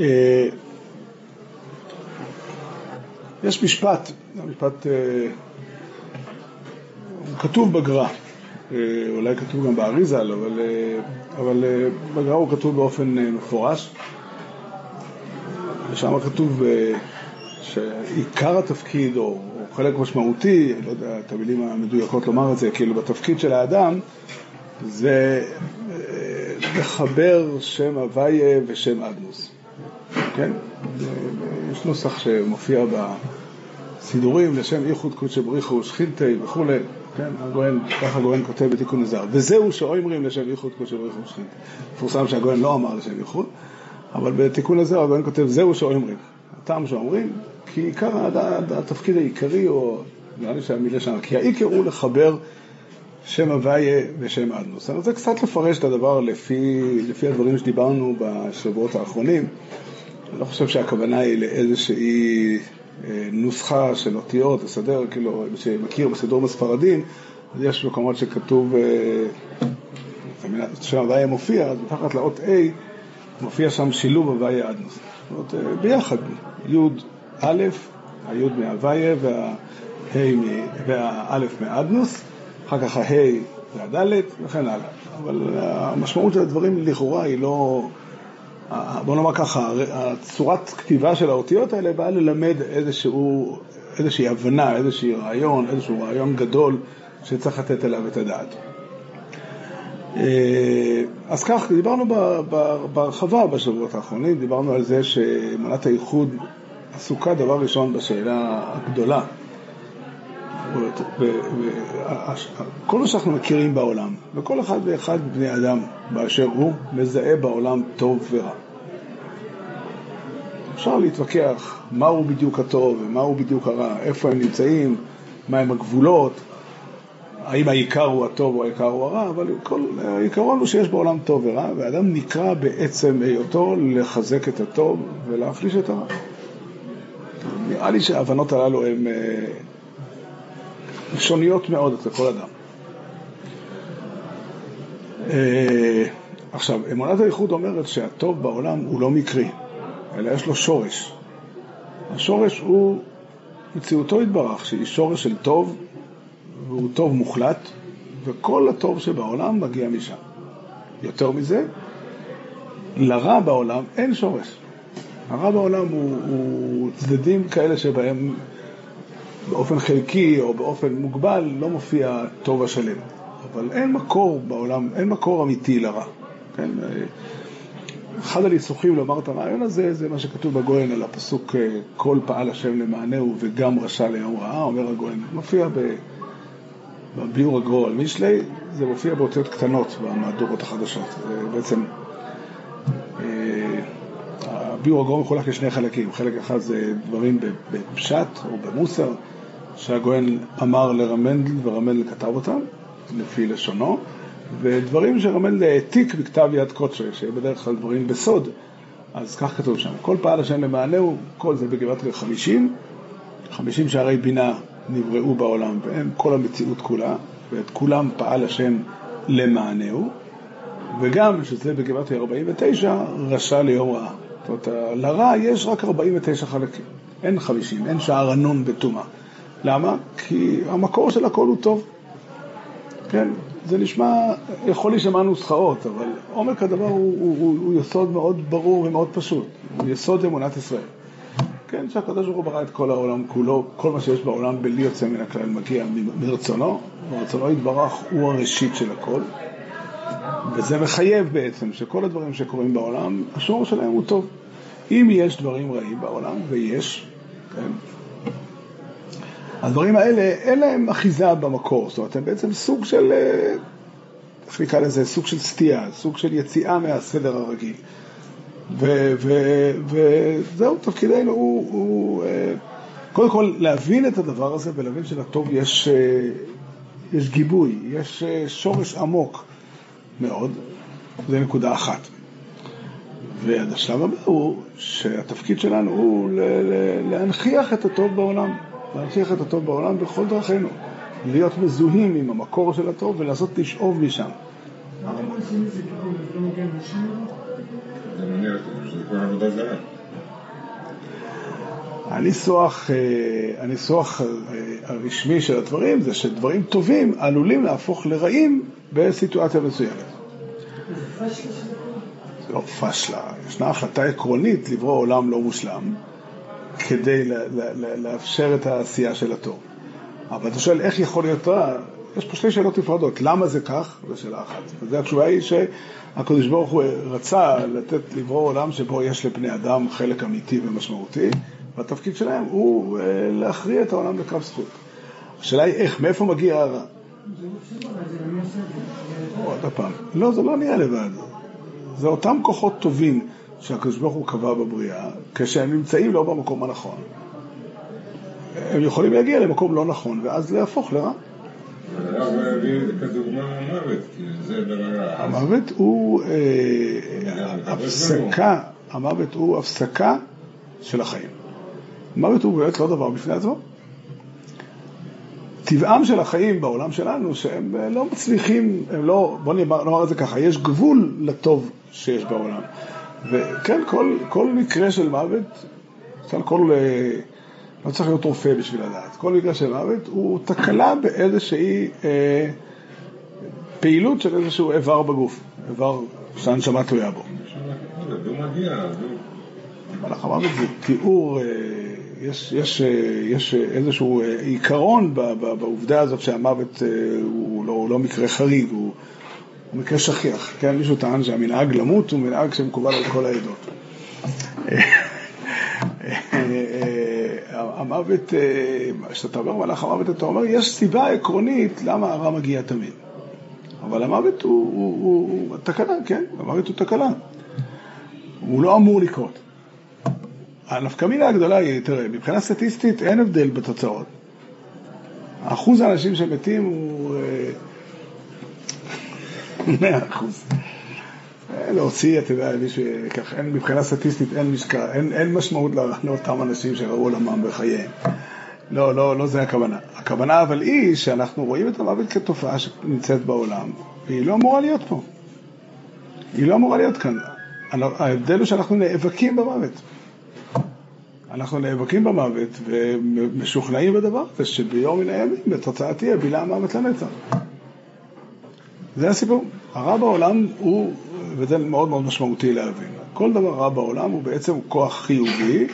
אה, יש משפט, המשפט אה, הוא כתוב בגר"א, אה, אולי כתוב גם באריזה, אבל, אבל בגר"א הוא כתוב באופן מפורש, ושם כתוב שעיקר התפקיד, או, או חלק משמעותי, לא יודע את המילים המדויקות לומר את זה, כאילו בתפקיד של האדם, זה לחבר שם הוויה ושם אדנוס. כן? יש נוסח שמופיע בסידורים לשם איחוד קודשא בריחו ושכינתי וכולי, כן? הגויין, ככה הגויין כותב בתיקון הזר. וזהו שאומרים לשם איחוד קודשא בריחו ושכינתי. מפורסם שהגויין לא אמר לשם איחוד, אבל בתיקון הזר הגויין כותב זהו שאומרים. הטעם שאומרים, כי עיקר התפקיד העיקרי, או נראה לי שהמילה שם, כי העיקר הוא לחבר שם הוויה ושם אדנוס. אני רוצה קצת לפרש את הדבר לפי, לפי הדברים שדיברנו בשבועות האחרונים. לא חושב שהכוונה היא לאיזושהי אה, נוסחה של אותיות, לסדר, כאילו, מי שמכיר בסידור בספרדים, אז יש מקומות שכתוב, אה, שם הוויה מופיע, אז מתחת לאות A מופיע שם שילוב הוויה אדנוס. זאת אומרת, אה, ביחד, י' א', הי' מהוויה והאלף מאדנוס, אחר כך הה' והד' וכן הלאה. אבל המשמעות של הדברים לכאורה היא לא... בוא נאמר ככה, הצורת כתיבה של האותיות האלה באה ללמד איזשהו, איזושהי הבנה, איזשהו רעיון, איזשהו רעיון גדול שצריך לתת עליו את הדעת. אה, אז כך, דיברנו בהרחבה בשבועות האחרונים, דיברנו על זה שמנת הייחוד עסוקה דבר ראשון בשאלה הגדולה. כל מה שאנחנו מכירים בעולם, וכל אחד ואחד בני אדם באשר הוא, מזהה בעולם טוב ורע. אפשר להתווכח מהו בדיוק הטוב ומהו בדיוק הרע, איפה הם נמצאים, מהם הגבולות, האם העיקר הוא הטוב או העיקר הוא הרע, אבל כל, העיקרון הוא שיש בעולם טוב ורע, ואדם נקרא בעצם היותו לחזק את הטוב ולהחליש את הרע. נראה לי שההבנות הללו הן לשוניות מאוד אצל כל אדם. אה, עכשיו, אמונת האיחוד אומרת שהטוב בעולם הוא לא מקרי. אלא יש לו שורש. השורש הוא מציאותו יתברך, שהיא שורש של טוב, והוא טוב מוחלט, וכל הטוב שבעולם מגיע משם. יותר מזה, לרע בעולם אין שורש. הרע בעולם הוא, הוא צדדים כאלה שבהם באופן חלקי או באופן מוגבל לא מופיע טוב השלם. אבל אין מקור בעולם, אין מקור אמיתי לרע. כן? אחד הניסוחים לומר את הרעיון הזה זה מה שכתוב בגויין על הפסוק אה, כל פעל השם למענהו וגם רשע ליום רעה, אומר הגויין, מופיע בביאור הגרור על מישלי, זה מופיע באותיות קטנות במהדורות החדשות. זה בעצם, אה, הביאור הגרור מחולק לשני חלקים, חלק אחד זה דברים בפשט או במוסר, שהגויין אמר לרמנדל ורמנדל כתב אותם, לפי לשונו. ודברים שרמל העתיק בכתב יד קודשי, שבדרך כלל דברים בסוד, אז כך כתוב שם, כל פעל השם למענהו, כל זה בגבעת חמישים, חמישים שערי בינה נבראו בעולם, והם כל המציאות כולה, ואת כולם פעל השם למענהו, וגם, שזה בגבעת 49, רשע ליום רעה. זאת אומרת, לרע יש רק 49 חלקים, אין 50, אין שער הנון בטומאה. למה? כי המקור של הכל הוא טוב. כן, זה נשמע, יכול להישמע נוסחאות, אבל עומק הדבר הוא, הוא, הוא, הוא יסוד מאוד ברור ומאוד פשוט, הוא יסוד אמונת ישראל. כן, שהקדוש ברוך הוא ברא את כל העולם כולו, כל מה שיש בעולם בלי יוצא מן הכלל מגיע מרצונו, ורצונו יתברך הוא הראשית של הכל, וזה מחייב בעצם שכל הדברים שקורים בעולם, השור שלהם הוא טוב. אם יש דברים רעים בעולם, ויש, כן, הדברים האלה, אין להם אחיזה במקור, זאת אומרת, הם בעצם סוג של, אה, איך נקרא לזה, סוג של סטייה, סוג של יציאה מהסדר הרגיל. וזהו, תפקידנו הוא, הוא אה, קודם כל להבין את הדבר הזה ולהבין שלטוב יש, אה, יש גיבוי, יש שורש עמוק מאוד, זו נקודה אחת. והשלב הבא הוא שהתפקיד שלנו הוא להנכיח את הטוב בעולם. להנכיח את הטוב בעולם בכל דרכינו, להיות מזוהים עם המקור של הטוב ולנסות לשאוב משם. עבודה זרה. הניסוח, אה, הניסוח אה, הרשמי של הדברים זה שדברים טובים עלולים להפוך לרעים בסיטואציה מסוימת. זה לא פשלה, ישנה החלטה עקרונית לברוא עולם לא מושלם כדי לאפשר את העשייה של הטוב. אבל אתה שואל איך יכול להיות רע, יש פה שתי שאלות נפרדות, למה זה כך? זו שאלה אחת. וזו התשובה היא שהקדוש ברוך הוא רצה לתת, לברוא עולם שבו יש לבני אדם חלק אמיתי ומשמעותי, והתפקיד שלהם הוא אה, להכריע את העולם לקרב זכות. השאלה היא איך, מאיפה מגיע הרע? עוד פעם, לא, זה לא נהיה לבד. זה אותם כוחות טובים שהקדוש ברוך הוא קבע בבריאה, כשהם נמצאים לא במקום הנכון. הם יכולים להגיע למקום לא נכון, ואז להפוך לרע. הרב הביא כדוגמה המוות, כי זה דבר... המוות הוא אה, הפסקה, המוות הוא הפסקה של החיים. מוות הוא באמת לא דבר בפני עצמו. טבעם של החיים בעולם שלנו שהם אה, לא מצליחים, הם לא, בוא נאמר את זה ככה, יש גבול לטוב שיש בעולם. וכן, כל, כל מקרה של מוות, כל, אה, לא צריך להיות רופא בשביל לדעת, כל מקרה של מוות הוא תקלה באיזושהי אה, פעילות של איזשהו איבר בגוף, איבר שהנשמה תלויה בו. מלאך המוות זה תיאור, אה, יש, יש, אה, יש איזשהו עיקרון בעובדה הזאת שהמוות הוא לא, הוא לא מקרה חריג, הוא הוא מקרה שכיח, כן? מישהו טען שהמנהג למות הוא מנהג שמקובל על כל העדות. המוות, כשאתה אומר מלאך המוות, אתה אומר, יש סיבה עקרונית למה הרע מגיע תמיד. אבל המוות הוא, תקלה, כן? המוות הוא תקלה. הוא לא אמור לקרות. הנפקמינה הגדולה היא, תראה, מבחינה סטטיסטית אין הבדל בתוצאות. אחוז האנשים שמתים הוא אה, מאה אחוז. להוציא, אתה יודע, מישהו, כך, אין, מבחינה סטטיסטית אין משקל, אין, אין משמעות לאותם אנשים שראו עולמם בחייהם. לא, לא, לא זה הכוונה. הכוונה אבל היא שאנחנו רואים את המוות כתופעה שנמצאת בעולם, והיא לא אמורה להיות פה. היא לא אמורה להיות כאן. ההבדל הוא שאנחנו נאבקים במוות. אנחנו נאבקים במוות ומשוכנעים בדבר הזה שביום מן הימים בתוצאה תהיה בילה המוות לנצח. זה הסיפור. הרע בעולם הוא, וזה מאוד מאוד משמעותי להבין, כל דבר רע בעולם הוא בעצם כוח חיובי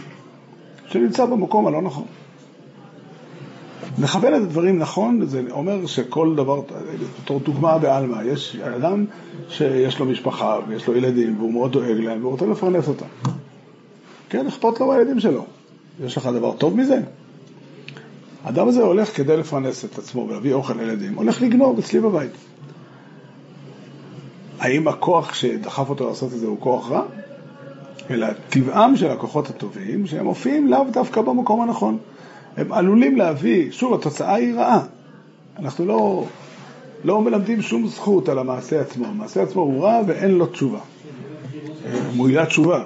שנמצא במקום הלא נכון. לכוון את הדברים נכון, זה אומר שכל דבר, בתור דוגמה בעלמא, יש אדם שיש לו משפחה ויש לו ילדים והוא מאוד דואג להם והוא רוצה לפרנס אותם. כן, אכפת לו מהילדים שלו. יש לך דבר טוב מזה? האדם הזה הולך כדי לפרנס את עצמו ולהביא אוכל לילדים, הולך לגנוב אצלי בבית. האם הכוח שדחף אותו לעשות את זה הוא כוח רע? אלא טבעם של הכוחות הטובים שהם מופיעים לאו דווקא במקום הנכון. הם עלולים להביא, שוב, התוצאה היא רעה. אנחנו לא, לא מלמדים שום זכות על המעשה עצמו. המעשה עצמו הוא רע ואין לו תשובה. מועילה תשובה.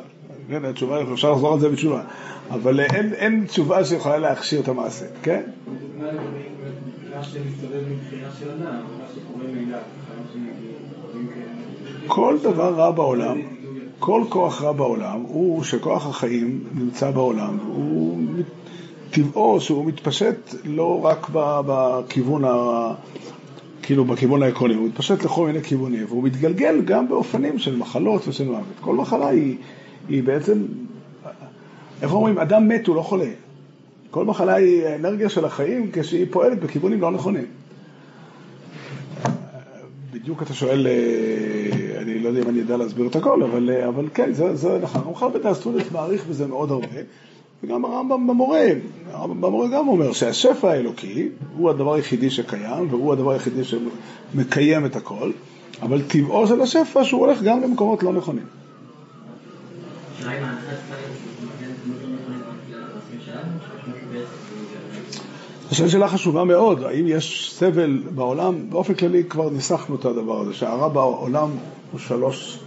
כן, התשובה, אפשר לחזור על זה בתשובה. אבל אין, אין תשובה שיכולה להכשיר את המעשה, כן? כל דבר רע בעולם, כל כוח רע בעולם, הוא שכוח החיים נמצא בעולם, הוא טבעו שהוא מתפשט לא רק בכיוון ה... כאילו בכיוון העקרוני, הוא מתפשט לכל מיני כיוונים, והוא מתגלגל גם באופנים של מחלות ושל מוות. כל מחלה היא, היא בעצם, איך אומרים, אדם מת הוא לא חולה. כל מחלה היא האנרגיה של החיים כשהיא פועלת בכיוונים לא נכונים. בדיוק אתה שואל, אה, אני לא יודע אם אני יודע להסביר את הכל, אבל, אה, אבל כן, זה, זה נכון. הרמח"ל בית האסטרונס מעריך בזה מאוד הרבה, וגם הרמב"ם במורה, הרמב"ם במורה גם אומר שהשפע האלוקי הוא הדבר היחידי שקיים, והוא הדבר היחידי שמקיים את הכל, אבל טבעו של השפע שהוא הולך גם למקומות לא נכונים. זו שאלה חשובה מאוד, האם יש סבל בעולם? באופן כללי כבר ניסחנו את הדבר הזה, שהרע בעולם הוא שלוש,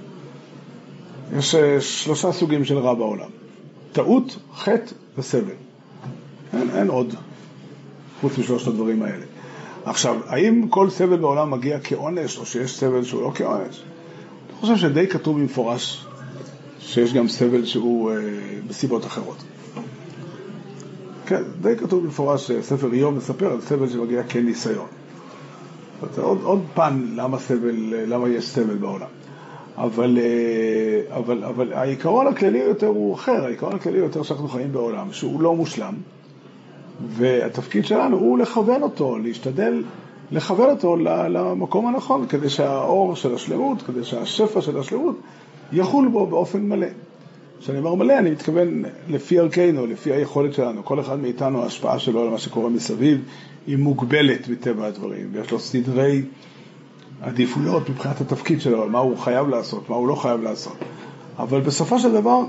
יש אה, שלושה סוגים של רע בעולם, טעות, חטא וסבל. אין, אין עוד חוץ משלושת הדברים האלה. עכשיו, האם כל סבל בעולם מגיע כעונש, או שיש סבל שהוא לא כעונש? אני חושב שדי כתוב במפורש שיש גם סבל שהוא אה, בסיבות אחרות. כן, די כתוב במפורש שספר איוב מספר על סבל שמגיע כניסיון. זה עוד, עוד פן למה סבל, למה יש סבל בעולם. אבל, אה, אבל, אבל העיקרון הכללי יותר הוא אחר, העיקרון הכללי יותר שאנחנו חיים בעולם שהוא לא מושלם, והתפקיד שלנו הוא לכוון אותו, להשתדל לכוון אותו למקום הנכון, כדי שהאור של השלמות, כדי שהשפע של השלמות יחול בו באופן מלא. כשאני אומר מלא, אני מתכוון לפי ערכנו, לפי היכולת שלנו. כל אחד מאיתנו, ההשפעה שלו על מה שקורה מסביב היא מוגבלת מטבע הדברים, ויש לו סדרי עדיפויות מבחינת התפקיד שלו, על מה הוא חייב לעשות, מה הוא לא חייב לעשות. אבל בסופו של דבר,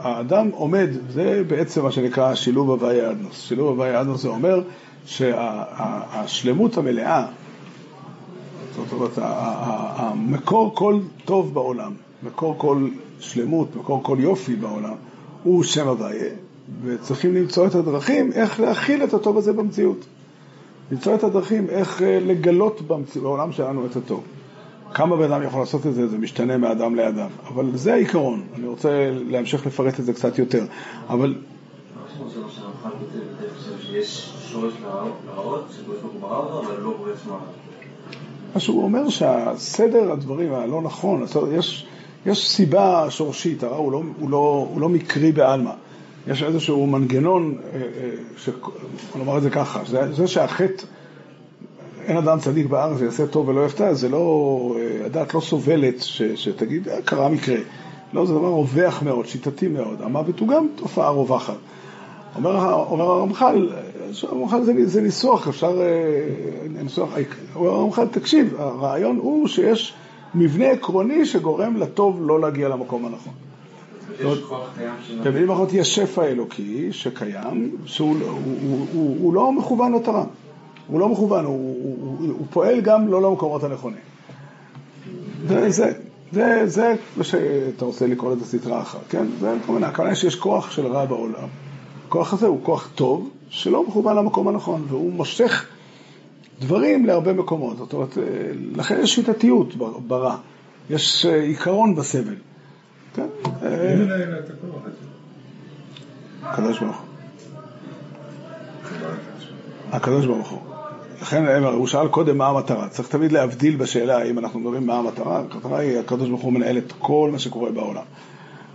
האדם עומד, זה בעצם מה שנקרא שילוב הוויה אדנוס. שילוב הוויה אדנוס זה אומר שהשלמות המלאה, זאת אומרת, המקור כל טוב בעולם, מקור כל שלמות, מקור כל יופי בעולם, הוא שם הוויה, וצריכים למצוא את הדרכים איך להכיל את הטוב הזה במציאות. למצוא את הדרכים איך אה, לגלות בעולם שלנו את הטוב. כמה בן אדם יכול לעשות את זה, זה משתנה מאדם לאדם, אבל זה העיקרון, אני רוצה להמשיך לפרט את זה קצת יותר, אבל... מה שהוא אומר שהסדר הדברים הלא נכון, יש, יש סיבה שורשית, הרע הוא לא, הוא לא, הוא לא מקרי בעלמא. יש איזשהו מנגנון, אה, אה, ש... נאמר את זה ככה, זה, זה שהחטא, אין אדם צדיק בארץ ויעשה טוב ולא יפתע, זה לא, אה, הדת לא סובלת ש, שתגיד, קרה מקרה. לא, זה דבר רווח מאוד, שיטתי מאוד. המוות הוא גם תופעה רווחת. אומר, אומר הרמח"ל, הרמח"ל זה, זה ניסוח, אפשר, ניסוח, אומר הרמח"ל, תקשיב, הרעיון הוא שיש מבנה עקרוני שגורם לטוב לא להגיע למקום הנכון. במילים אחרות יש שפע אלוקי שקיים, שהוא הוא, הוא, הוא, הוא לא מכוון מטרה. הוא לא מכוון, הוא, הוא, פועל גם לא למקומות הנכונים. זה, זה, זה, מה שאתה רוצה לקרוא לזה סטרה אחת, כן? זה הכוונה, הכוונה שיש כוח של רע בעולם. הכוח הזה הוא כוח טוב, שלא מכוון למקום הנכון, והוא מושך דברים להרבה מקומות. זאת אומרת, לכן יש שיטתיות ברע, יש אה, עיקרון בסבל. כן. הקדוש ברוך הוא. הקדוש ברוך הוא. לכן הוא שאל קודם מה המטרה. צריך תמיד להבדיל בשאלה האם אנחנו מדברים מה המטרה. המטרה היא הקדוש ברוך הוא מנהל את כל מה שקורה בעולם.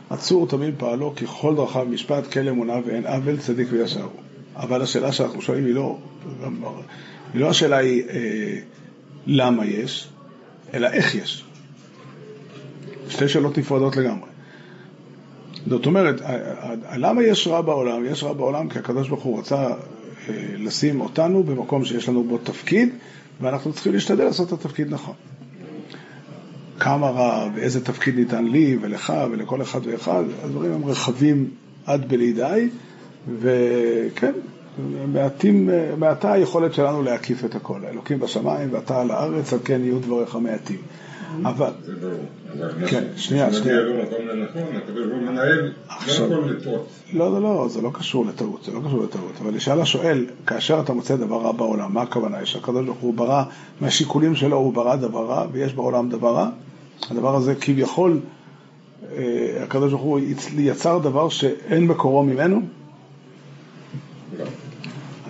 עצור תמיד פעלו ככל דרכיו משפט, כל אמונה ואין עוול, צדיק וישר הוא. אבל השאלה שאנחנו שואלים היא לא, לא השאלה היא אה, למה יש, אלא איך יש. שתי שאלות נפרדות לגמרי. זאת אומרת, למה יש רע בעולם? יש רע בעולם כי הקדוש ברוך הוא רצה אה, לשים אותנו במקום שיש לנו בו תפקיד, ואנחנו צריכים להשתדל לעשות את התפקיד נכון. כמה רע ואיזה תפקיד ניתן לי ולך ולכל אחד ואחד, הדברים הם רחבים עד בלי די, וכן, מעטים, מעטה היכולת שלנו להקיף את הכל. האלוקים בשמיים ואתה על הארץ, על כן יהיו דבריך מעטים. אבל... כן, שנייה, שנייה. לא, לא, לא, זה לא קשור לטעות, זה לא קשור לטעות. אבל ישאל השואל, כאשר אתה מוצא דבר רע בעולם, מה הכוונה? יש הקדוש ברוך הוא ברא, מהשיקולים שלו הוא ברא דבר רע, ויש בעולם דבר רע. הדבר הזה כביכול, אה, הקדוש ברוך הוא יצר דבר שאין מקורו ממנו?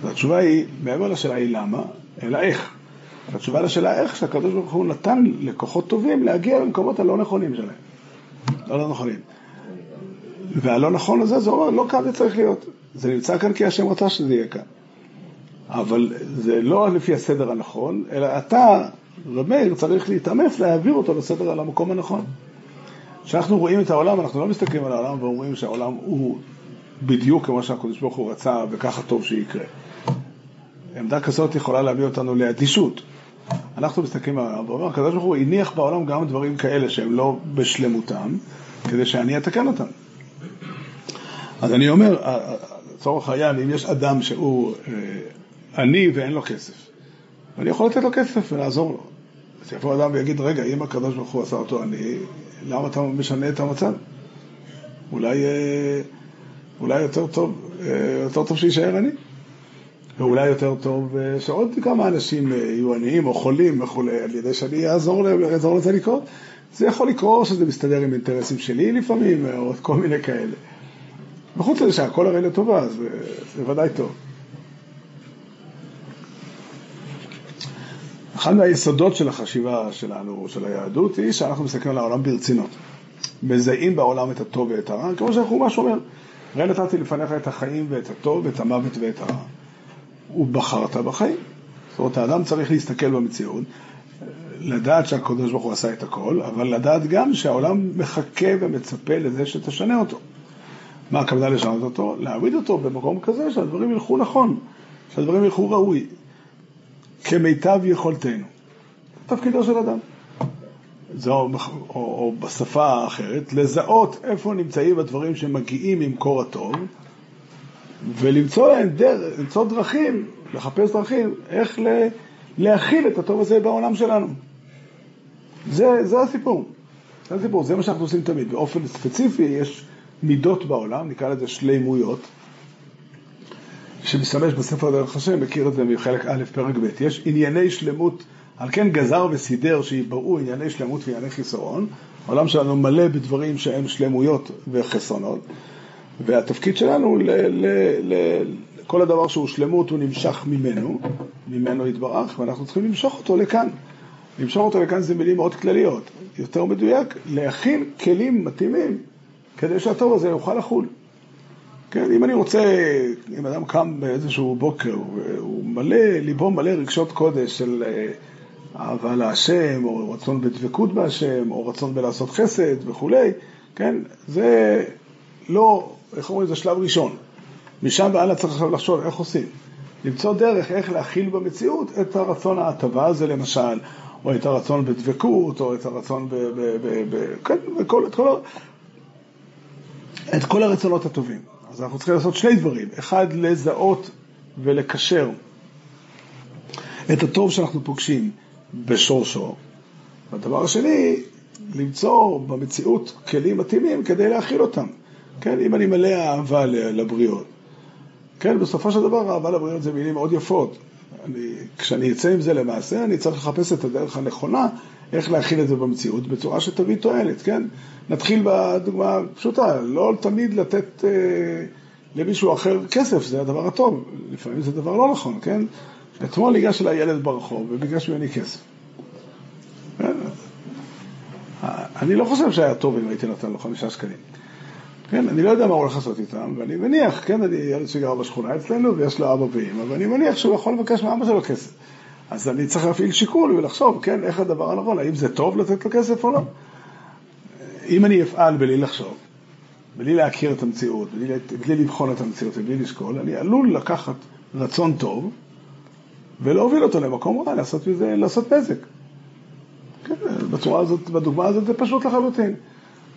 אז התשובה היא, מעבר לשאלה היא למה, אלא איך. התשובה לשאלה איך שהקדוש ברוך הוא נתן לכוחות טובים להגיע למקומות הלא נכונים שלהם. לא לא נכונים. והלא נכון הזה, זה אומר, לא כאן זה צריך להיות. זה נמצא כאן כי השם רצה שזה יהיה כאן. אבל זה לא לפי הסדר הנכון, אלא אתה, רב צריך להתאמץ להעביר אותו לסדר על המקום הנכון. כשאנחנו רואים את העולם, אנחנו לא מסתכלים על העולם ואומרים שהעולם הוא בדיוק כמו שהקדוש ברוך הוא רצה וככה טוב שיקרה. עמדה כזאת יכולה להביא אותנו לאדישות. אנחנו מסתכלים על העולם ואומרים, הקדוש ברוך הוא הניח בעולם גם דברים כאלה שהם לא בשלמותם, כדי שאני אתקן אותם. אז אני אומר, לצורך העניין, אם יש אדם שהוא אה, עני ואין לו כסף, אני יכול לתת לו כסף ולעזור לו. אז יבוא אדם ויגיד, רגע, אם הקדוש ברוך הוא עשה אותו עני, למה אתה משנה את המצב? אולי, אה, אולי יותר טוב, אה, יותר טוב שיישאר עני. ואולי יותר טוב אה, שעוד כמה אנשים אה, יהיו עניים או חולים וכולי, על ידי שאני אעזור, לזה לקרות. זה יכול לקרות שזה מסתדר עם אינטרסים שלי לפעמים, או כל מיני כאלה. וחוץ לזה שהכל הרי לטובה, זה, זה ודאי טוב. אחד מהיסודות של החשיבה שלנו, של היהדות, היא שאנחנו מסתכלים על העולם ברצינות. מזהים בעולם את הטוב ואת הרע, כמו שהחומש אומר, ראה נתתי לפניך את החיים ואת הטוב ואת המוות ואת הרע. ובחרת בחיים. זאת אומרת, האדם צריך להסתכל במציאות, לדעת שהקדוש ברוך הוא עשה את הכל, אבל לדעת גם שהעולם מחכה ומצפה לזה שתשנה אותו. מה הכוונה לשנות אותו? להעמיד אותו במקום כזה שהדברים ילכו נכון, שהדברים ילכו ראוי, כמיטב יכולתנו. תפקידו של אדם. זו, או, או, או בשפה האחרת, לזהות איפה נמצאים הדברים שמגיעים ממקור הטוב, ולמצוא להם דרך, למצוא דרכים, לחפש דרכים, איך ל, להכיל את הטוב הזה בעולם שלנו. זה, זה הסיפור. זה הסיפור, זה מה שאנחנו עושים תמיד. באופן ספציפי יש מידות בעולם, נקרא לזה שלימויות, שמשתמש בספר דרך השם, מכיר את זה מחלק א', פרק ב'. יש ענייני שלמות, על כן גזר וסידר שיבררו ענייני שלמות וענייני חיסרון. העולם שלנו מלא בדברים שהם שלמויות וחסרונות, והתפקיד שלנו, ל, ל, ל, כל הדבר שהוא שלמות הוא נמשך ממנו, ממנו יתברך, ואנחנו צריכים למשוך אותו לכאן. למשוך אותו לכאן זה מילים מאוד כלליות. יותר מדויק, להכין כלים מתאימים כדי שהטוב הזה יוכל לחול. כן, אם אני רוצה, אם אדם קם באיזשהו בוקר והוא מלא, ליבו מלא רגשות קודש של אה, אהבה להשם, או רצון בדבקות בהשם, או רצון בלעשות חסד וכולי, כן, זה לא, איך אומרים, זה שלב ראשון. משם והלאה צריך עכשיו לחשוב איך עושים. למצוא דרך איך להכיל במציאות את הרצון ההטבה הזה למשל, או את הרצון בדבקות, או את הרצון ב... ב, ב, ב כן, וכל, את, כל, את כל הרצונות הטובים. אז אנחנו צריכים לעשות שני דברים. אחד, לזהות ולקשר את הטוב שאנחנו פוגשים בשורשו. והדבר השני, למצוא במציאות כלים מתאימים כדי להכיל אותם. כן, אם אני מלא אהבה לבריות. כן, בסופו של דבר אהבה לבריות זה מילים מאוד יפות. אני, כשאני אצא עם זה למעשה, אני צריך לחפש את הדרך הנכונה, איך להכיל את זה במציאות, בצורה שתביא תועלת, כן? נתחיל בדוגמה פשוטה, לא תמיד לתת אה, למישהו אחר כסף, זה הדבר הטוב, לפעמים זה דבר לא נכון, כן? אתמול ניגש אליי ילד ברחוב וביקש ממני כסף. כן? אני לא חושב שהיה טוב אם הייתי נותן לו חמישה שקלים. כן, אני לא יודע מה הוא הולך לעשות איתם, ואני מניח, כן, אני ילד שגר בשכונה אצלנו ויש לו אבא ואמא, ואני מניח שהוא יכול לבקש מאבא שלו כסף. אז אני צריך להפעיל שיקול ולחשוב, כן, איך הדבר הנכון, האם זה טוב לתת לו כסף או לא. אם אני אפעל בלי לחשוב, בלי להכיר את המציאות, בלי, בלי לבחון את המציאות ובלי לשקול, אני עלול לקחת רצון טוב ולהוביל אותו למקום רע, לעשות לעשות נזק. כן, בצורה הזאת, בדוגמה הזאת זה פשוט לחלוטין.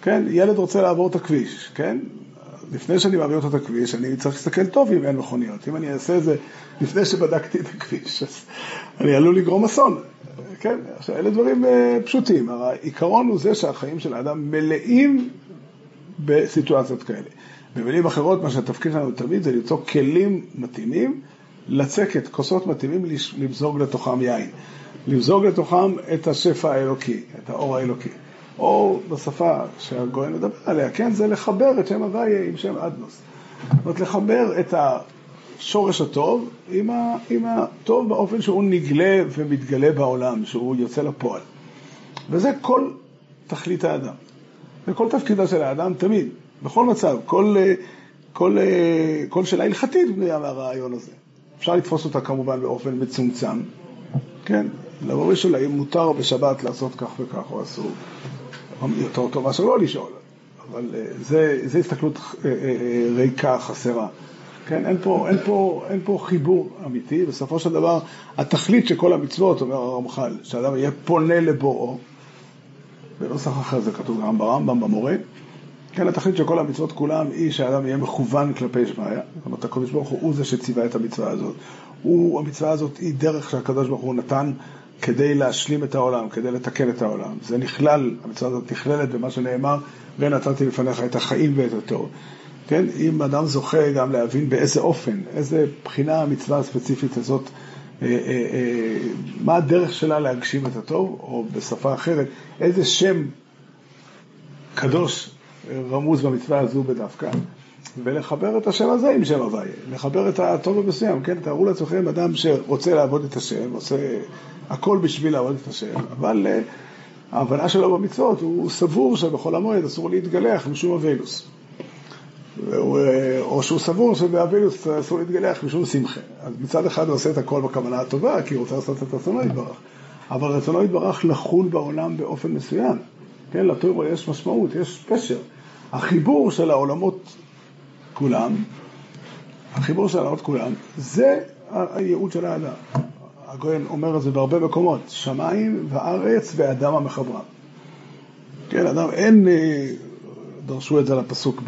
כן, ילד רוצה לעבור את הכביש, כן? לפני שאני מעביר אותו את הכביש, אני צריך להסתכל טוב אם אין מכוניות. אם אני אעשה את זה לפני שבדקתי את הכביש, אז אני עלול לגרום אסון. כן, עכשיו, אלה דברים uh, פשוטים. העיקרון הוא זה שהחיים של האדם מלאים בסיטואציות כאלה. במילים אחרות, מה שהתפקיד שלנו תמיד זה למצוא כלים מתאימים, לצקת, כוסות מתאימים, למזוג לתוכם יין. למזוג לתוכם את השפע האלוקי, את האור האלוקי. או בשפה שהגויין מדבר עליה, כן, זה לחבר את שם הוויה עם שם אדנוס. זאת אומרת, לחבר את השורש הטוב עם, ה, עם הטוב באופן שהוא נגלה ומתגלה בעולם, שהוא יוצא לפועל. וזה כל תכלית האדם. וכל תפקידה של האדם תמיד, בכל מצב, כל, כל, כל שאלה הלכתית בנויה מהרעיון הזה. אפשר לתפוס אותה כמובן באופן מצומצם, כן? לבוא ולשאול האם מותר בשבת לעשות כך וכך או אסור. יותר טוב מאשר לא לשאול, אבל אה, זה, זה הסתכלות אה, אה, ריקה, חסרה. כן, אין פה, אין, פה, אין פה חיבור אמיתי, בסופו של דבר התכלית של כל המצוות, אומר הרמח"ל, שאדם יהיה פונה לבוראו, בנוסח אחר זה כתוב גם ברמב"ם, במורה, כן, התכלית של כל המצוות כולם היא שהאדם יהיה מכוון כלפי שמעיה, זאת אומרת הקדוש ברוך הוא הוא זה שציווה את המצווה הזאת, הוא, המצווה הזאת היא דרך שהקדוש ברוך הוא נתן כדי להשלים את העולם, כדי לתקן את העולם. זה נכלל, המצווה הזאת נכללת במה שנאמר, ונתתי לפניך את החיים ואת הטוב. כן, אם אדם זוכה גם להבין באיזה אופן, איזה בחינה המצווה הספציפית הזאת, אה, אה, אה, מה הדרך שלה להגשים את הטוב, או בשפה אחרת, איזה שם קדוש רמוז במצווה הזו בדווקא, ולחבר את השם הזה עם שם הוויה, לחבר את הטוב המסוים, כן? תארו לעצמכם אדם שרוצה לעבוד את השם, עושה הכל בשביל לעבוד את השם, אבל uh, ההבנה שלו במצוות, הוא סבור שבחול המועד אסור להתגלח משום אבילוס. או שהוא סבור שבאבילוס אסור להתגלח משום שמחה. אז מצד אחד הוא עושה את הכל בכוונה הטובה, כי הוא רוצה לעשות את רצונו יתברך. אבל רצונו יתברך לחול בעולם באופן מסוים. כן, לטורו יש משמעות, יש פשר. החיבור של העולמות כולם, החיבור של העולמות כולם, זה הייעוד של האדם. הגויין אומר את זה בהרבה מקומות, שמיים וארץ ואדם המחברם. כן, אדם, אין, אה, דרשו את זה לפסוק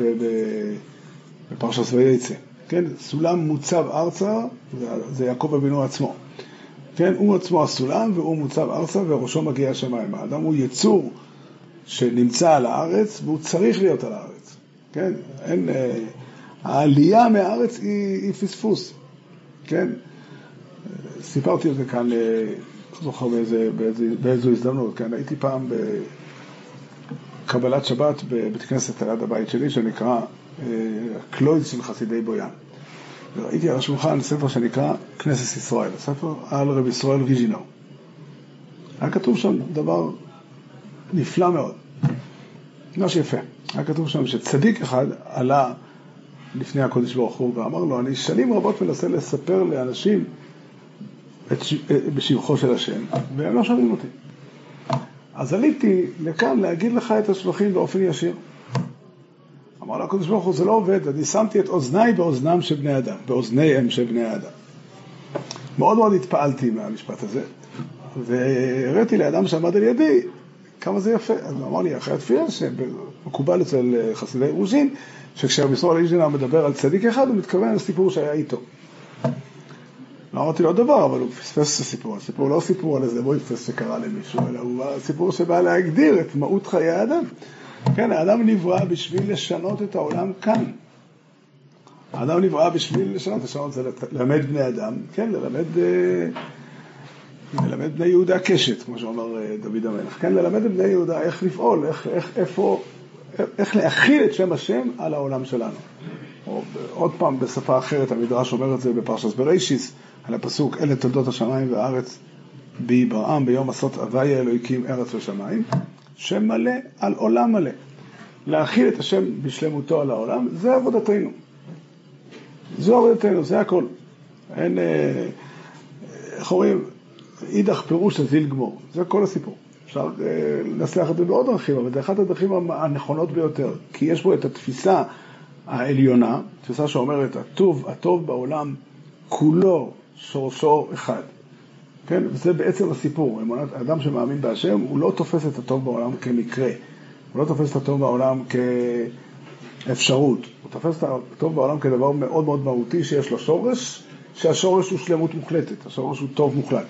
בפרשת ויצא. כן, סולם מוצב ארצה, זה יעקב אבינו עצמו. כן, הוא עצמו הסולם והוא מוצב ארצה וראשו מגיע השמיים. האדם הוא יצור שנמצא על הארץ והוא צריך להיות על הארץ. כן, אין, אה, העלייה מהארץ היא, היא פספוס. כן, סיפרתי את זה כאן, אה, לא זוכר באיזה, באיזה, באיזו הזדמנות, כן, הייתי פעם בקבלת שבת בבית כנסת על יד הבית שלי שנקרא אה, קלויד של חסידי בויאן. וראיתי על השולחן ספר שנקרא כנסת ישראל, ספר על רב ישראל ריז'ינור. היה כתוב שם דבר נפלא מאוד, ממש יפה. היה כתוב שם שצדיק אחד עלה לפני הקודש ברוך הוא ואמר לו, אני שנים רבות מנסה לספר לאנשים את, בשבחו של השם, והם לא שומעים אותי. אז עליתי לכאן להגיד לך את השבחים באופן ישיר. אמר לו הקדוש ברוך הוא, זה לא עובד, אני שמתי את אוזניי באוזנם של בני אדם, באוזניהם של בני אדם. מאוד מאוד התפעלתי מהמשפט הזה, והראיתי לאדם שעמד על ידי כמה זה יפה. אז הוא אמר לי, אחרי התפילה, שמקובל אצל חסידי רוז'ין, שכשרבי ישראל איז'ינר מדבר על צדיק אחד, הוא מתכוון לסיפור שהיה איתו. לא אמרתי לו דבר, אבל הוא פספס את הסיפור. הסיפור לא סיפור על איזה בויפס שקרה למישהו, אלא הוא סיפור שבא להגדיר את מהות חיי האדם. כן, האדם נברא בשביל לשנות את העולם כאן. האדם נברא בשביל לשנות, לשנות זה ללמד בני אדם, כן, ללמד, אה, ללמד בני יהודה קשת, כמו שאומר אה, דוד המלך, כן, ללמד בני יהודה איך לפעול, איך, איך, איפה, איך להכיל את שם השם על העולם שלנו. עוד פעם בשפה אחרת, המדרש אומר את זה בפרשת בראשיס, על הפסוק אלה תולדות השמיים והארץ בי ברעם ביום עשות הוויה אלוהיקים ארץ ושמיים, שם מלא על עולם מלא. להכיל את השם בשלמותו על העולם, זה עבודתנו. זו עבודתנו, זה הכל. אין, אה, איך אומרים, אידך פירוש הזיל גמור, זה כל הסיפור. אפשר אה, לנסח את זה בעוד דרכים, אבל זה אחת הדרכים הנכונות ביותר, כי יש בו את התפיסה העליונה, תפיסה שאומרת, הטוב, הטוב בעולם כולו שורשו אחד. כן? וזה בעצם הסיפור. אדם שמאמין בהשם, הוא לא תופס את הטוב בעולם כמקרה. הוא לא תופס את הטוב בעולם כאפשרות. הוא תופס את הטוב בעולם כדבר מאוד מאוד מהותי שיש לו שורש, שהשורש הוא שלמות מוחלטת, השורש הוא טוב מוחלט.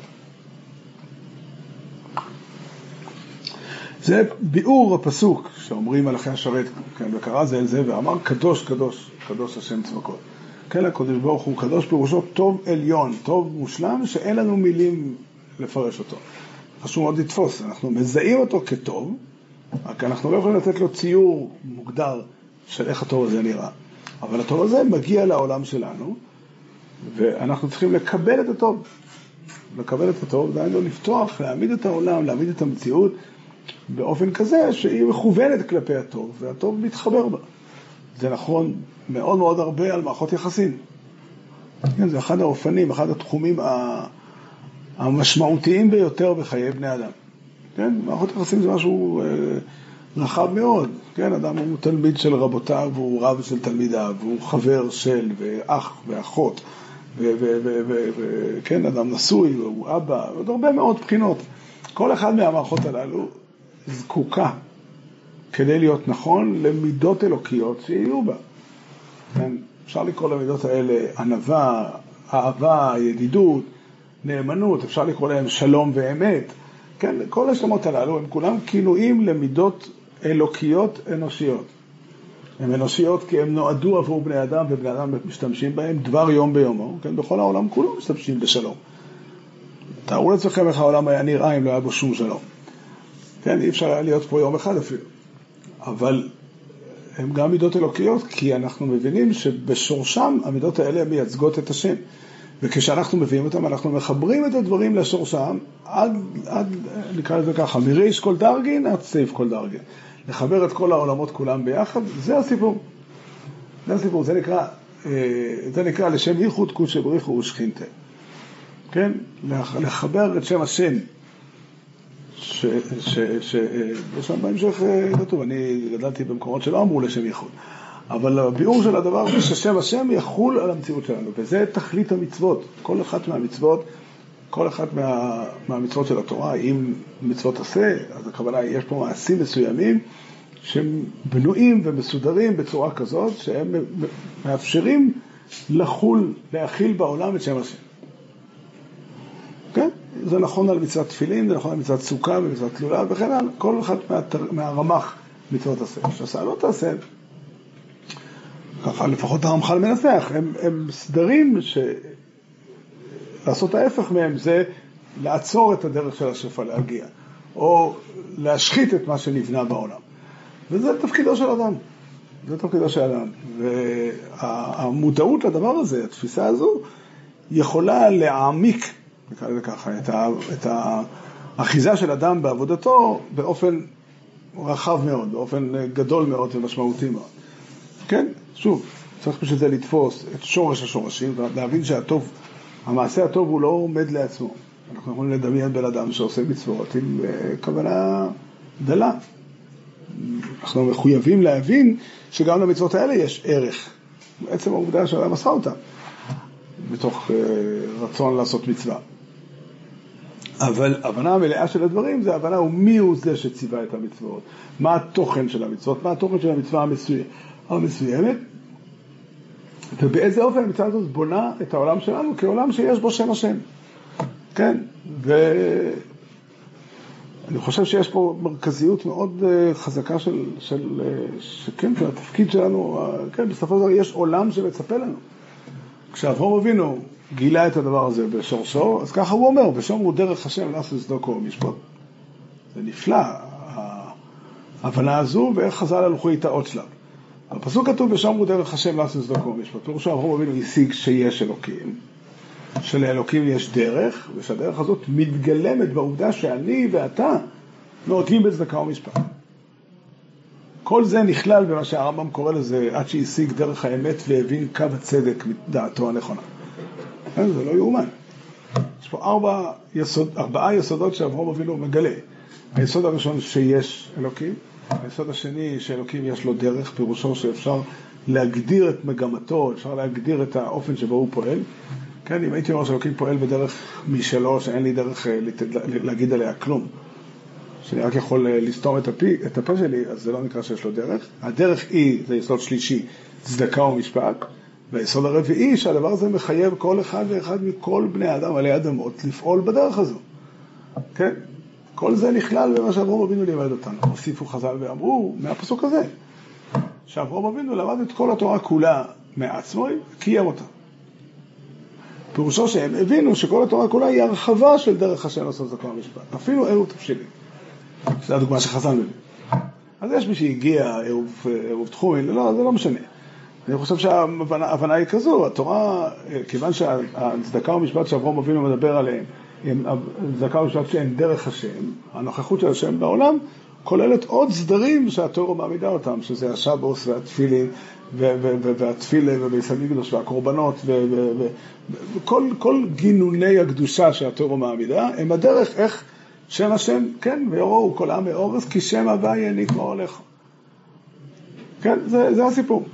זה ביאור הפסוק שאומרים על אחרי השרת, כן, וקרא זה אל זה ואמר קדוש קדוש קדוש השם צבקות. כן, הקדוש ברוך הוא קדוש פירושו טוב עליון, טוב מושלם, שאין לנו מילים לפרש אותו. חשוב מאוד לתפוס, אנחנו מזהים אותו כטוב, רק אנחנו לא יכולים לתת לו ציור מוגדר של איך הטוב הזה נראה. אבל הטוב הזה מגיע לעולם שלנו, ואנחנו צריכים לקבל את הטוב. לקבל את הטוב, דהיינו לפתוח, להעמיד את העולם, להעמיד את המציאות באופן כזה שהיא מכוונת כלפי הטוב, והטוב מתחבר בה. זה נכון מאוד מאוד הרבה על מערכות יחסים. כן, זה אחד האופנים, אחד התחומים המשמעותיים ביותר בחיי בני אדם. כן, מערכות יחסים זה משהו אה, רחב מאוד. כן, אדם הוא תלמיד של רבותיו, והוא רב של תלמידיו, והוא חבר של, ואח ואחות, וכן, אדם נשוי, והוא אבא, ועוד הרבה מאוד בחינות. כל אחד מהמערכות הללו זקוקה כדי להיות נכון למידות אלוקיות שיהיו בה. כן? אפשר לקרוא למידות האלה ענווה, אהבה, ידידות, נאמנות, אפשר לקרוא להם שלום ואמת. כן, כל השמות הללו הם כולם כינויים למידות אלוקיות אנושיות. הן אנושיות כי הן נועדו עבור בני אדם ובני אדם משתמשים בהם דבר יום ביומו, כן, בכל העולם כולו משתמשים בשלום. תארו לעצמכם איך העולם היה נראה אם לא היה בו שום שלום. כן, אי אפשר היה להיות פה יום אחד אפילו. אבל הן גם מידות אלוקיות, כי אנחנו מבינים שבשורשם המידות האלה מייצגות את השם. וכשאנחנו מביאים אותם, אנחנו מחברים את הדברים לשורשם עד, עד נקרא לזה ככה, מריש כל דרגין עד סייף כל דרגין. לחבר את כל העולמות כולם ביחד, זה הסיפור. זה הסיפור, זה נקרא, אה, זה נקרא לשם ייחוד קודשא בריחו ושכינתה. כן? לחבר את שם השם שיש שם בהמשך אה, כתוב, אני גדלתי במקומות שלא אמרו לשם ייחוד. אבל הביאור של הדבר הוא ששם השם יחול על המציאות שלנו, וזה תכלית המצוות. כל אחת מהמצוות, כל אחת מה, מהמצוות של התורה, אם מצוות עשה, אז הכוונה היא, יש פה מעשים מסוימים שהם בנויים ומסודרים בצורה כזאת, שהם מאפשרים לחול, להכיל בעולם את שם השם. זה נכון על מצוות תפילין, זה נכון על מצוות סוכה ומצוות תלולה וכן הלאה, כל אחת מהרמ"ח מצוות עשה. שעשה לא תעשה, ככה לפחות הרמח"ל מנסח, הם, הם סדרים שלעשות ההפך מהם זה לעצור את הדרך של השפע להגיע, או להשחית את מה שנבנה בעולם. וזה תפקידו של אדם. זה תפקידו של אדם. והמודעות לדבר הזה, התפיסה הזו, יכולה להעמיק, נקרא לזה ככה, את, ה, את האחיזה של אדם בעבודתו באופן רחב מאוד, באופן גדול מאוד ומשמעותי מאוד. כן, שוב, צריך בשביל זה לתפוס את שורש השורשים ולהבין שהטוב, המעשה הטוב הוא לא עומד לעצמו. אנחנו יכולים לדמיין בן אדם שעושה מצוות עם uh, כוונה דלה. אנחנו מחויבים להבין שגם למצוות האלה יש ערך. בעצם העובדה שאדם עשה אותה, מתוך uh, רצון לעשות מצווה. אבל הבנה המלאה של הדברים זה הבנה הוא מי הוא זה שציווה את המצוות, מה התוכן של המצוות, מה התוכן של המצווה המסוימת, המסוימת? ובאיזה אופן המצווה הזאת בונה את העולם שלנו כעולם שיש בו שם השם. כן, ואני חושב שיש פה מרכזיות מאוד אה, חזקה של, של, אה, שכן, של התפקיד שלנו, כן, בסופו של דבר יש עולם שמצפה לנו. כשאברום אבינו גילה את הדבר הזה בשורשו, אז ככה הוא אומר, ושומרו דרך השם לעשות צדוקו ומשפוט. זה נפלא, ההבנה הזו, ואיך חז"ל הלכו איתה עוד שלב. בפסוק כתוב ושמרו דרך השם לעשות צדקו ומשפט. פירושו אברהם אבינו השיג שיש אלוקים, שלאלוקים יש דרך, ושהדרך הזאת מתגלמת בעובדה שאני ואתה נוהגים בצדקה ומשפט. כל זה נכלל במה שהרמב"ם קורא לזה עד שהשיג דרך האמת והבין קו הצדק מדעתו הנכונה. כן, זה לא יאומן. יש פה ארבע יסוד, ארבעה יסודות שאברהם אבינו מגלה. היסוד הראשון שיש אלוקים, היסוד השני שאלוקים יש לו דרך, פירושו שאפשר להגדיר את מגמתו, אפשר להגדיר את האופן שבו הוא פועל. כן, אם הייתי אומר שאלוקים פועל בדרך משלו, שאין לי דרך אה, להגיד עליה כלום, שאני רק יכול אה, לסתום את, הפי, את הפה שלי, אז זה לא נקרא שיש לו דרך. הדרך היא, זה יסוד שלישי, צדקה ומשפט. והיסוד הרביעי, שהדבר הזה מחייב כל אחד ואחד מכל בני האדם עלי אדמות לפעול בדרך הזו. כן? כל זה נכלל במה שאברום אבינו לימד אותנו. הוסיפו חז"ל ואמרו, מהפסוק הזה, שאברום אבינו למד את כל התורה כולה מעצמו, קיים אותה. פירושו שהם הבינו שכל התורה כולה היא הרחבה של דרך השם לעשות זכר המשפט, אפילו עירוב תבשילים. זו הדוגמה שחז"ל מביא. אז יש מי שהגיע עירוב תחומין, לא, זה לא משנה. אני חושב שההבנה היא כזו, התורה, כיוון שהצדקה ומשפט שאברום אבינו מדבר עליהם צדקה ומשפט שאין דרך השם, הנוכחות של השם בעולם, כוללת עוד סדרים שהתורה מעמידה אותם, שזה השבוס והתפילין והתפילה וביס המקדוש והקורבנות וכל גינוני הקדושה שהתורה מעמידה, הם הדרך איך שם השם, כן, ויוראו כל עם מאורס, כי שם הבא יהיה נקרא לך. כן, זה, זה הסיפור.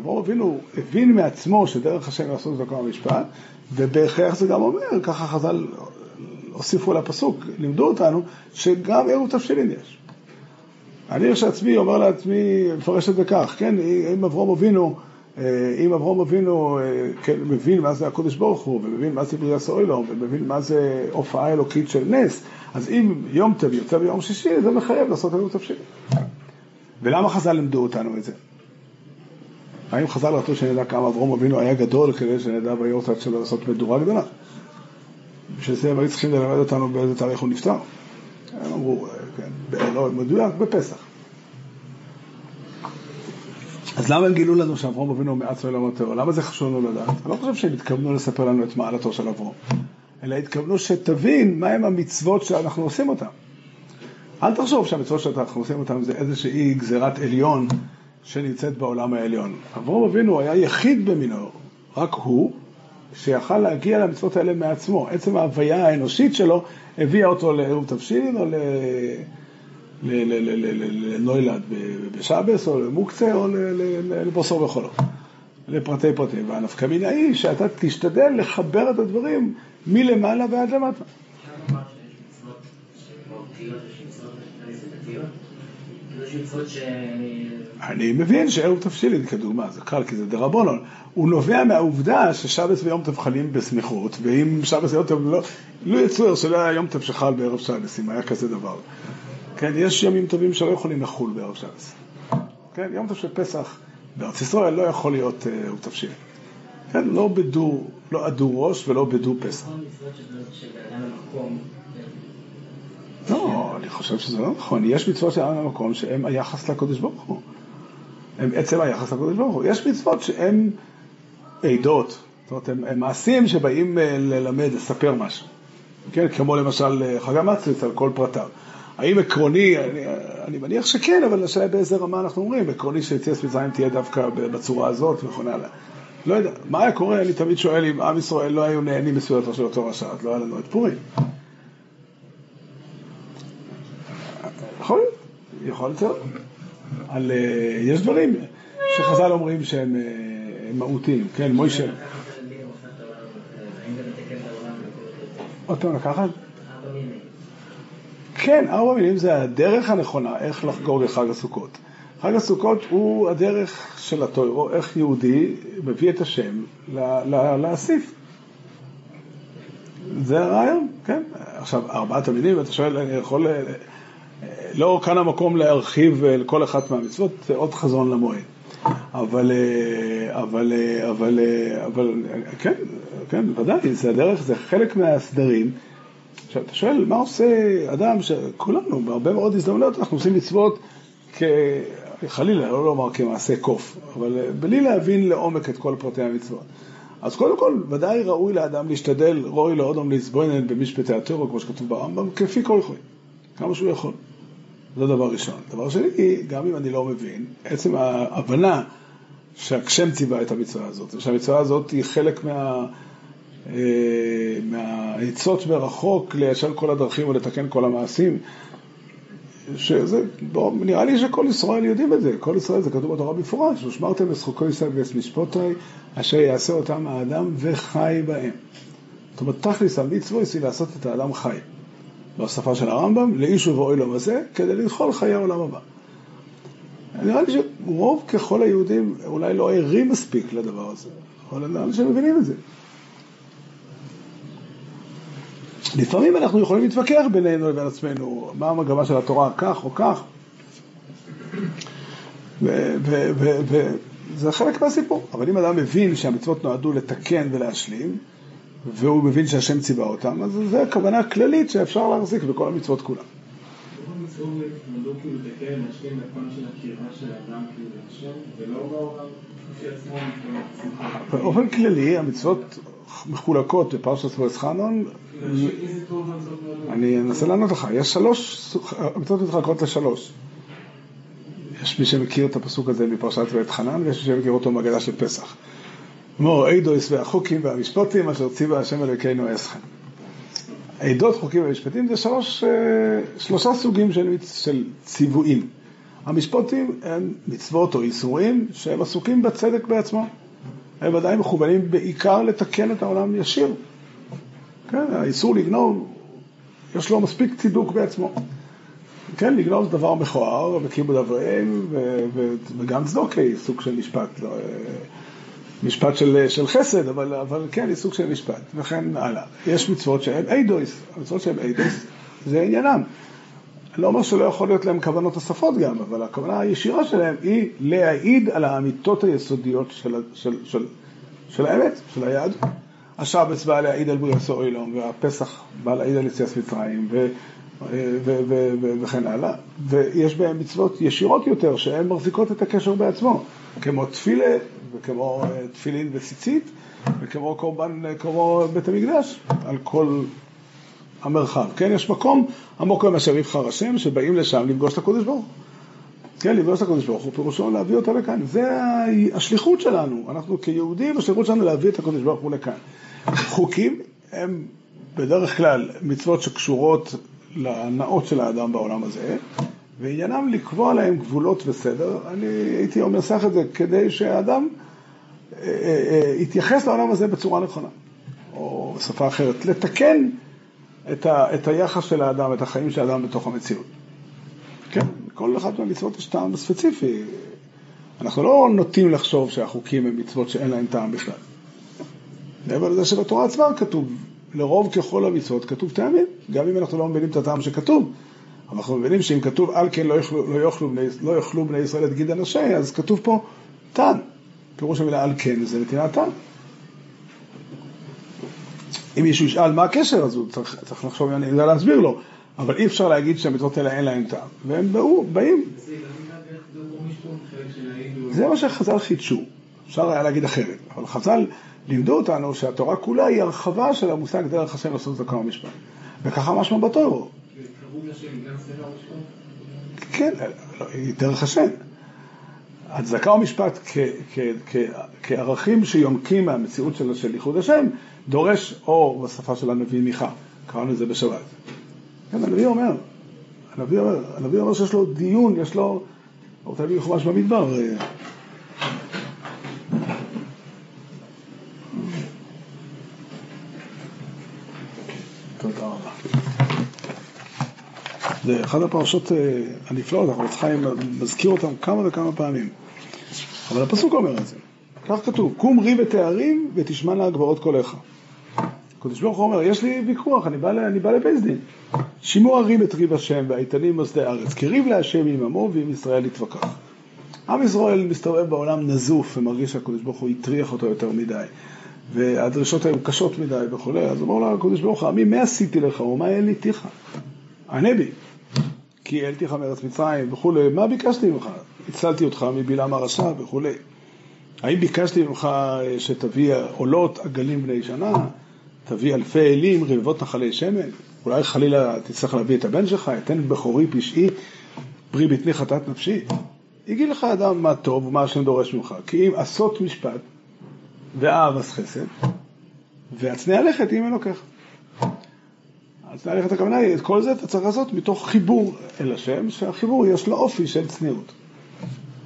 אברהם אבינו הבין מעצמו שדרך השם לעשות צדקה ומשפט, ובהכרח זה גם אומר, ככה חז"ל הוסיפו לפסוק, לימדו אותנו שגם עירוב תבשילין יש. אני כשעצמי אומר לעצמי, מפרש את זה כך, כן, אם אברום אבינו, אה, אם אברום אבינו אה, כן, מבין מה זה הקודש ברוך הוא, ומבין מה זה בריאה סוילום, ומבין מה זה הופעה אלוקית של נס, אז אם יום טב יוצא ביום שישי, זה מחייב לעשות עירוב תבשילין. ולמה חז"ל לימדו אותנו את זה? האם חז"ל רצו שנדע כמה אברום אבינו היה גדול כדי שנדע ביורצת שלו לעשות מדורה גדולה? בשביל זה הם היו צריכים ללמד אותנו באיזה תאריך הוא נפטר. הם אמרו, כן, לא מדויק, בפסח. אז למה הם גילו לנו שאברום אבינו מעץ מעולם הטרור? למה זה חשוב לנו לדעת? אני לא חושב שהם התכוונו לספר לנו את מעלתו של אברום, אלא התכוונו שתבין מהם המצוות שאנחנו עושים אותן. אל תחשוב שהמצוות שאנחנו עושים אותן זה איזושהי גזירת עליון שנמצאת בעולם העליון. אברום אבינו היה יחיד במינו, רק הוא, שיכל להגיע למצוות האלה מעצמו. עצם ההוויה האנושית שלו הביאה אותו לאום תבשילין או לנוילד בשבס או למוקצה או לבוסור וחולו, לפרטי פרטים. והנפקא מינה היא שאתה תשתדל לחבר את הדברים מלמעלה ועד למטה. אני מבין שערב תבשילין כדוגמה, זה קל כי זה דרבונון, הוא נובע מהעובדה ששבס ויום טוב חלים בסמיכות, ואם שבס ויום טוב לא, לא יצויר שלא היה יום טוב שחל בערב שבס, אם היה כזה דבר. כן, יש ימים טובים שלא יכולים לחול בערב שבס. כן, יום טוב של פסח בארץ ישראל לא יכול להיות ערב תבשילין. כן, לא בדו, לא עדו ראש ולא בדו פסח. לא, אני חושב שזה לא נכון. יש מצוות של עם המקום שהן היחס לקודש ברוך הוא. הם עצם היחס לקודש ברוך הוא. יש מצוות שהן עדות, זאת אומרת, הם מעשים שבאים אה, ללמד, לספר משהו. כן, כמו למשל אה, חג המצליץ על כל פרטיו. האם עקרוני, אני, אני מניח שכן, אבל השאלה באיזה רמה אנחנו אומרים, עקרוני שיציאת מצרים תהיה דווקא בצורה הזאת וכן הלאה. לא יודע, מה היה קורה, אני תמיד שואל אם עם ישראל לא היו נהנים מסעודתו של אותו רשע, אז לא היה לנו את פורים. יכול להיות, יכול להיות. על, אה, יש דברים שחז"ל אומרים שהם מהותיים, כן, מוישה. עוד פעם לקחת? כן, ארבע מילים זה הדרך הנכונה איך לחגוג את חג הסוכות. חג הסוכות הוא הדרך של הטוירו, איך יהודי מביא את השם לאסיף. זה הרעיון, כן. עכשיו, ארבעת המילים, אתה שואל, אני יכול... לא כאן המקום להרחיב לכל אחת מהמצוות, עוד חזון למועד. אבל, אבל, אבל, אבל, כן, כן, ודאי, זה הדרך, זה חלק מהסדרים. עכשיו, אתה שואל, מה עושה אדם שכולנו, בהרבה מאוד הזדמנויות אנחנו עושים מצוות כ... חלילה, לא לומר כמעשה קוף, אבל בלי להבין לעומק את כל פרטי המצוות. אז קודם כל, ודאי ראוי לאדם להשתדל, רואי לאודום להסבוינן במשפטי הטרו, כמו שכתוב ברמב"ם, כפי כל יכול, כמה שהוא יכול. זה דבר ראשון. דבר שני, גם אם אני לא מבין, עצם ההבנה שהשם ציווה את המצווה הזאת, ושהמצווה הזאת היא חלק מה... אה, מהעצות מרחוק ליישר כל הדרכים ולתקן כל המעשים, שזה, בוא, נראה לי שכל ישראל יודעים את זה, כל ישראל זה כתוב בתורה במפורש, ושמרתם לזכוקו ישראל ואת משפותי, אשר יעשה אותם האדם וחי בהם. זאת אומרת, תכלס המצווה היא לעשות את האדם חי. בשפה של הרמב"ם, לאיש ובואי לו בזה, כדי לדחול חיי העולם הבא. נראה לי שרוב ככל היהודים אולי לא ערים מספיק לדבר הזה, אבל נראה לי שהם מבינים את זה. לפעמים אנחנו יכולים להתווכח בינינו לבין עצמנו, מה המגמה של התורה, כך או כך, וזה חלק מהסיפור. אבל אם אדם מבין שהמצוות נועדו לתקן ולהשלים, והוא מבין שהשם ציווה אותם, אז זו הכוונה הכללית שאפשר להחזיק בכל המצוות כולם. באופן כללי המצוות מחולקות בפרשת פרס חנון, אני אנסה לענות לך, יש שלוש, המצוות מתחלקות לשלוש. יש מי שמכיר את הפסוק הזה מפרשת ואת חנן, ויש מי שמכיר אותו מהגדה של פסח. מור עדויס והחוקים והמשפטים אשר ציווה השם אלוקינו אסכם. עדות, חוקים ומשפטים זה שלוש, אה, שלושה סוגים של, של ציוויים. המשפטים הם מצוות או איסורים שהם עסוקים בצדק בעצמו. הם ודאי מכוונים בעיקר לתקן את העולם ישיר. כן, האיסור לגנוב, יש לו מספיק צידוק בעצמו. כן, לגנוב זה דבר מכוער, וכיבוד אבריהם, וגם צדוקי, סוג של משפט. לא, משפט של, של חסד, אבל, אבל כן, היא סוג של משפט, וכן הלאה. יש מצוות שהן איידויס, המצוות שהן איידויס זה עניינם. אני לא אומר שלא יכול להיות להם כוונות נוספות גם, אבל הכוונה הישירה שלהם היא להעיד על האמיתות היסודיות של, של, של, של האמת, של היהדות. השבץ בא להעיד על בריאות סוילום, והפסח בא להעיד על יציאת מצרים, ו, ו, ו, ו, וכן הלאה. ויש בהם מצוות ישירות יותר, שהן מחזיקות את הקשר בעצמו. כמו תפילה, וכמו אה, תפילין וציצית, וכמו קורבן, כמו בית המקדש, על כל המרחב. כן, יש מקום עמוק למה שיבחר השם, שבאים לשם לפגוש את הקודש ברוך כן, לפגוש את הקודש ברוך הוא, פירושו להביא אותו לכאן. זה השליחות שלנו. אנחנו כיהודים, השליחות שלנו להביא את הקודש ברוך הוא לכאן. חוקים הם בדרך כלל מצוות שקשורות לנאות של האדם בעולם הזה, ועניינם לקבוע להם גבולות וסדר. אני הייתי מנסח את זה כדי שהאדם אה, אה, אה, יתייחס לעולם הזה בצורה נכונה, או בשפה אחרת, לתקן את, ה, את היחס של האדם, את החיים של האדם בתוך המציאות. כן, כל אחת מהמצוות יש טעם ספציפי. אנחנו לא נוטים לחשוב שהחוקים הם מצוות שאין להם טעם בכלל. מעבר לזה שבתורה עצמה כתוב, לרוב ככל המצוות כתוב טעמים, גם אם אנחנו לא מבינים את הטעם שכתוב. אנחנו מבינים שאם כתוב על כן לא יאכלו, לא יאכלו, בני, לא יאכלו בני ישראל את גיד אנשי, אז כתוב פה טעם. פירוש המילה על כן זה נתינת טעם. אם מישהו ישאל מה הקשר, אז הוא צריך, צריך לחשוב אני יודע להסביר לו, אבל אי אפשר להגיד שהמצוות האלה אין להם טעם. והם באו, באים. זה מה שחז"ל חידשו, אפשר היה להגיד אחרת, אבל חז"ל לימדו אותנו שהתורה כולה היא הרחבה של המושג דרך השם לעשות צדקה ומשפט. וככה משמע בתורו. כן, לא, היא דרך השם. הצדקה ומשפט כערכים שיונקים מהמציאות של, ייחוד השם, דורש, או בשפה של הנביא מיכה, קראנו לזה בשבת. כן, הנביא אומר, הנביא אומר, הנביא אומר שיש לו דיון, יש לו, הוא להביא חומש במדבר. זה אחת הפרשות אה, הנפלאות, אנחנו חיים מזכיר אותם כמה וכמה פעמים. אבל הפסוק אומר את זה. כך כתוב, קום רי ותארים ותשמענה הגברות קולך. הקדוש ברוך הוא אומר, יש לי ויכוח, אני בא, בא לבית דין. שימוע ריב את ריב השם והאיתנים מוסדי ארץ, כי ריב להשם עם עמו ועם ישראל יתווכח. עם ישראל מסתובב בעולם נזוף ומרגיש שהקדוש ברוך הוא הטריח אותו יותר מדי, והדרישות היו קשות מדי וכולי, אז אומר לו הקדוש ברוך הוא, עמי מה עשיתי לך ומה העליתיך? ענה בי, כי העלתיך מארץ מצרים וכולי, מה ביקשתי ממך? הצלתי אותך מבלעם הרשע וכולי. האם ביקשתי ממך שתביא עולות עגלים בני שנה? תביא אלפי אלים, רבבות נחלי שמן, אולי חלילה תצטרך להביא את הבן שלך, אתן בכורי פשעי, פרי בטני חטאת נפשי. יגיד לך אדם מה טוב ומה השם דורש ממך, כי אם עשות משפט ואהבס חסד, והצנע לכת אם אלוקיך. הצנע לכת הכוונה היא, את כל זה אתה צריך לעשות מתוך חיבור אל השם, שהחיבור יש לו אופי של צניעות.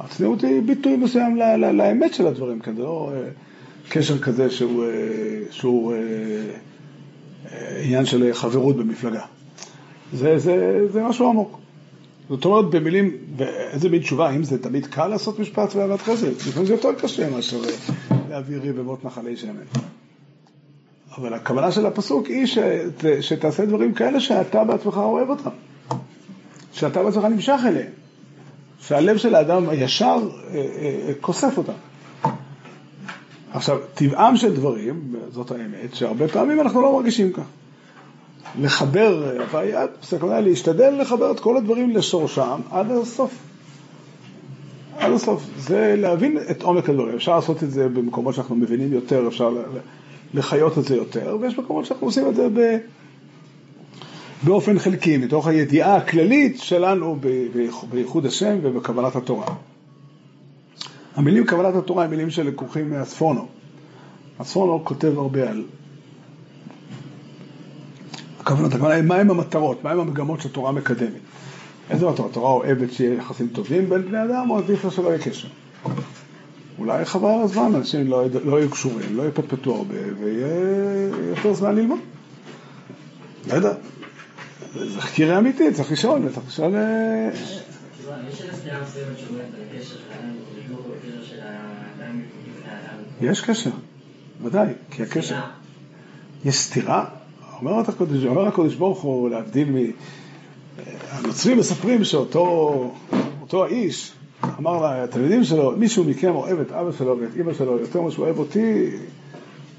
הצניעות היא ביטוי מסוים לאמת של הדברים, כן, זה לא... אה, קשר כזה שהוא, אה, שהוא אה, אה, עניין של חברות במפלגה. זה, זה, זה משהו עמוק. זאת אומרת, במילים, ואיזה מין תשובה, האם זה תמיד קל לעשות משפט ואהבת חסד? לפעמים זה יותר קשה מאשר להביא ריב ומות נחלי שמן. אבל הכוונה של הפסוק היא שת, שתעשה דברים כאלה שאתה בעצמך אוהב אותם, שאתה בעצמך נמשך אליהם, שהלב של האדם הישר כוסף אותם. עכשיו, טבעם של דברים, זאת האמת, שהרבה פעמים אנחנו לא מרגישים כך. לחבר, הוויה, הכוונה להשתדל לחבר את כל הדברים לשורשם עד הסוף. עד הסוף. זה להבין את עומק הדברים. אפשר לעשות את זה במקומות שאנחנו מבינים יותר, אפשר לחיות את זה יותר, ויש מקומות שאנחנו עושים את זה ב... באופן חלקי, מתוך הידיעה הכללית שלנו בייחוד השם ובקבלת התורה. המילים קבלת התורה הם מילים שלקוחים מהספורנו. הספורנו כותב הרבה על הכוונות, הכוונה היא מהם המטרות, מהם המגמות שהתורה מקדמת. איזה מטרות? התורה אוהבת שיהיה יחסים טובים בין בני אדם, או עדיף שלא יהיה קשר? אולי חבל הזמן, אנשים לא, לא יהיו קשורים, לא יפטפטו הרבה, ויהיה יותר זמן ללמוד. לא יודע, זה חקירה אמיתית, צריך לשאול, צריך לשאול... אה, יש קשר, ודאי, כי הקשר... יש סתירה? אומר הקודש, אומר הקודש ברוך הוא, להבדיל מ... הנוצרים מספרים שאותו האיש אמר לתלמידים שלו, מישהו מכם אוהב את אבא שלו ואת אמא שלו יותר ממה שהוא אוהב אותי,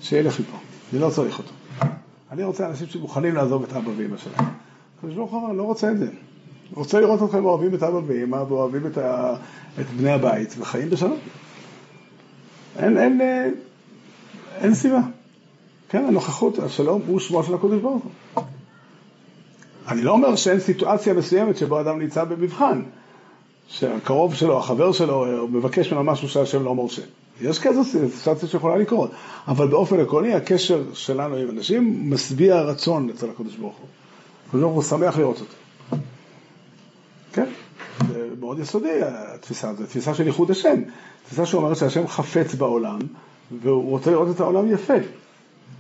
שילך מפה, אני לא צריך אותו. אני רוצה אנשים שמוכנים לעזוב את אבא ואמא שלהם. הקדוש ברוך הוא אמר, לא רוצה את זה. רוצה לראות אתכם אוהבים את אבא ואמא ואוהבים את, ה... את בני הבית וחיים בשלום. אין, אין, אה, אין סיבה. כן, הנוכחות, השלום הוא שמו של הקודש ברוך הוא. אני לא אומר שאין סיטואציה מסוימת שבו אדם נמצא במבחן, שהקרוב שלו, החבר שלו, מבקש ממנו משהו שהשם לא מורשה. יש כזו סיטואציה שיכולה לקרות, אבל באופן עקרוני הקשר שלנו עם אנשים משביע רצון אצל הקדוש ברוך הוא. הקדוש ברוך הוא שמח לראות אותו. כן, זה מאוד יסודי התפיסה הזאת, תפיסה של ייחוד השם, תפיסה שאומרת שהשם חפץ בעולם והוא רוצה לראות את העולם יפה.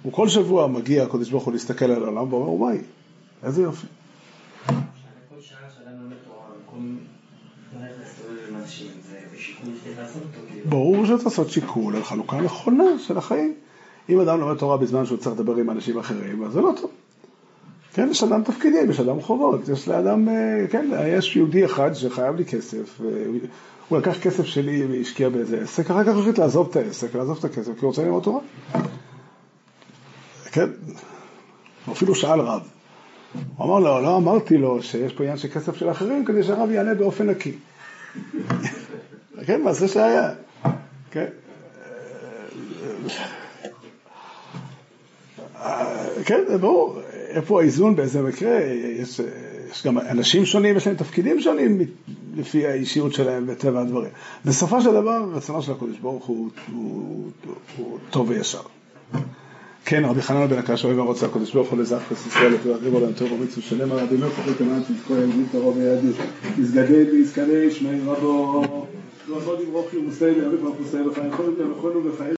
הוא כל שבוע מגיע הקדוש ברוך הוא להסתכל על העולם ואומר, וואי, איזה יופי. ברור שצריך לעשות שיקול על חלוקה נכונה של החיים. אם אדם לומד תורה בזמן שהוא צריך לדבר עם אנשים אחרים, אז זה לא טוב. כן, יש אדם תפקידים, יש אדם חובות, יש לאדם, אה, כן, יש יהודי אחד שחייב לי כסף, אה, הוא לקח כסף שלי והשקיע באיזה עסק, אחר כך החליט לעזוב את העסק, לעזוב את הכסף, כי הוא רוצה ללמוד תורה. כן, הוא אפילו שאל רב. הוא אמר לו, לא אמרתי לו שיש פה עניין של כסף של אחרים, כדי שהרב יענה באופן נקי. כן, מה זה שהיה. כן. כן, זה ברור. איפה האיזון באיזה מקרה? יש, יש גם אנשים שונים, יש להם תפקידים שונים לפי האישיות שלהם וטבע הדברים. בסופו של דבר, רצונו של הקדוש ברוך הוא, הוא, הוא, הוא טוב וישר. כן, רבי חנן בן הקש אוהב הרוצה הקדוש ברוך הוא לזך ישראל, ותרחיב עליהם טוב ומצו שלם על רבי מלכו ותמנת תזכו ילדים תרוב וידי, יזגדל ויזכנה ישמעי רבו, רבו דברוכי ומסייל, ירבי ברוך הוא סייל לך, יכולנו וחיים